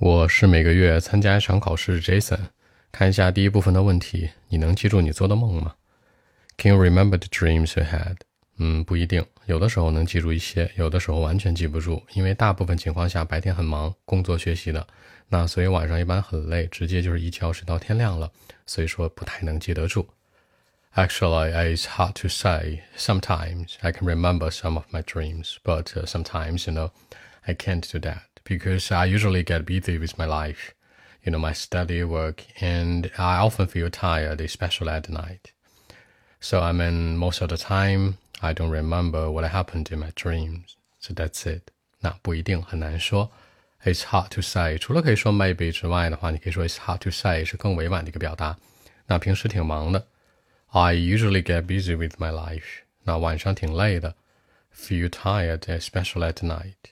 我是每个月参加一场考试，Jason。看一下第一部分的问题，你能记住你做的梦吗？Can you remember the dreams you had？嗯，不一定，有的时候能记住一些，有的时候完全记不住，因为大部分情况下白天很忙，工作学习的，那所以晚上一般很累，直接就是一觉睡到天亮了，所以说不太能记得住。Actually, it's hard to say. Sometimes I can remember some of my dreams, but sometimes, you know, I can't do that because I usually get busy with my life. you know, my study work, and I often feel tired, especially at night. So I mean, most of the time, I don't remember what happened in my dreams. So that's it. 那不一定很难说，It's hard to say。除了可以说 maybe 之外的话，你可以说 It's hard to say 是更委婉的一个表达。那平时挺忙的，I usually get busy with my life。那晚上挺累的，feel tired, especially at night。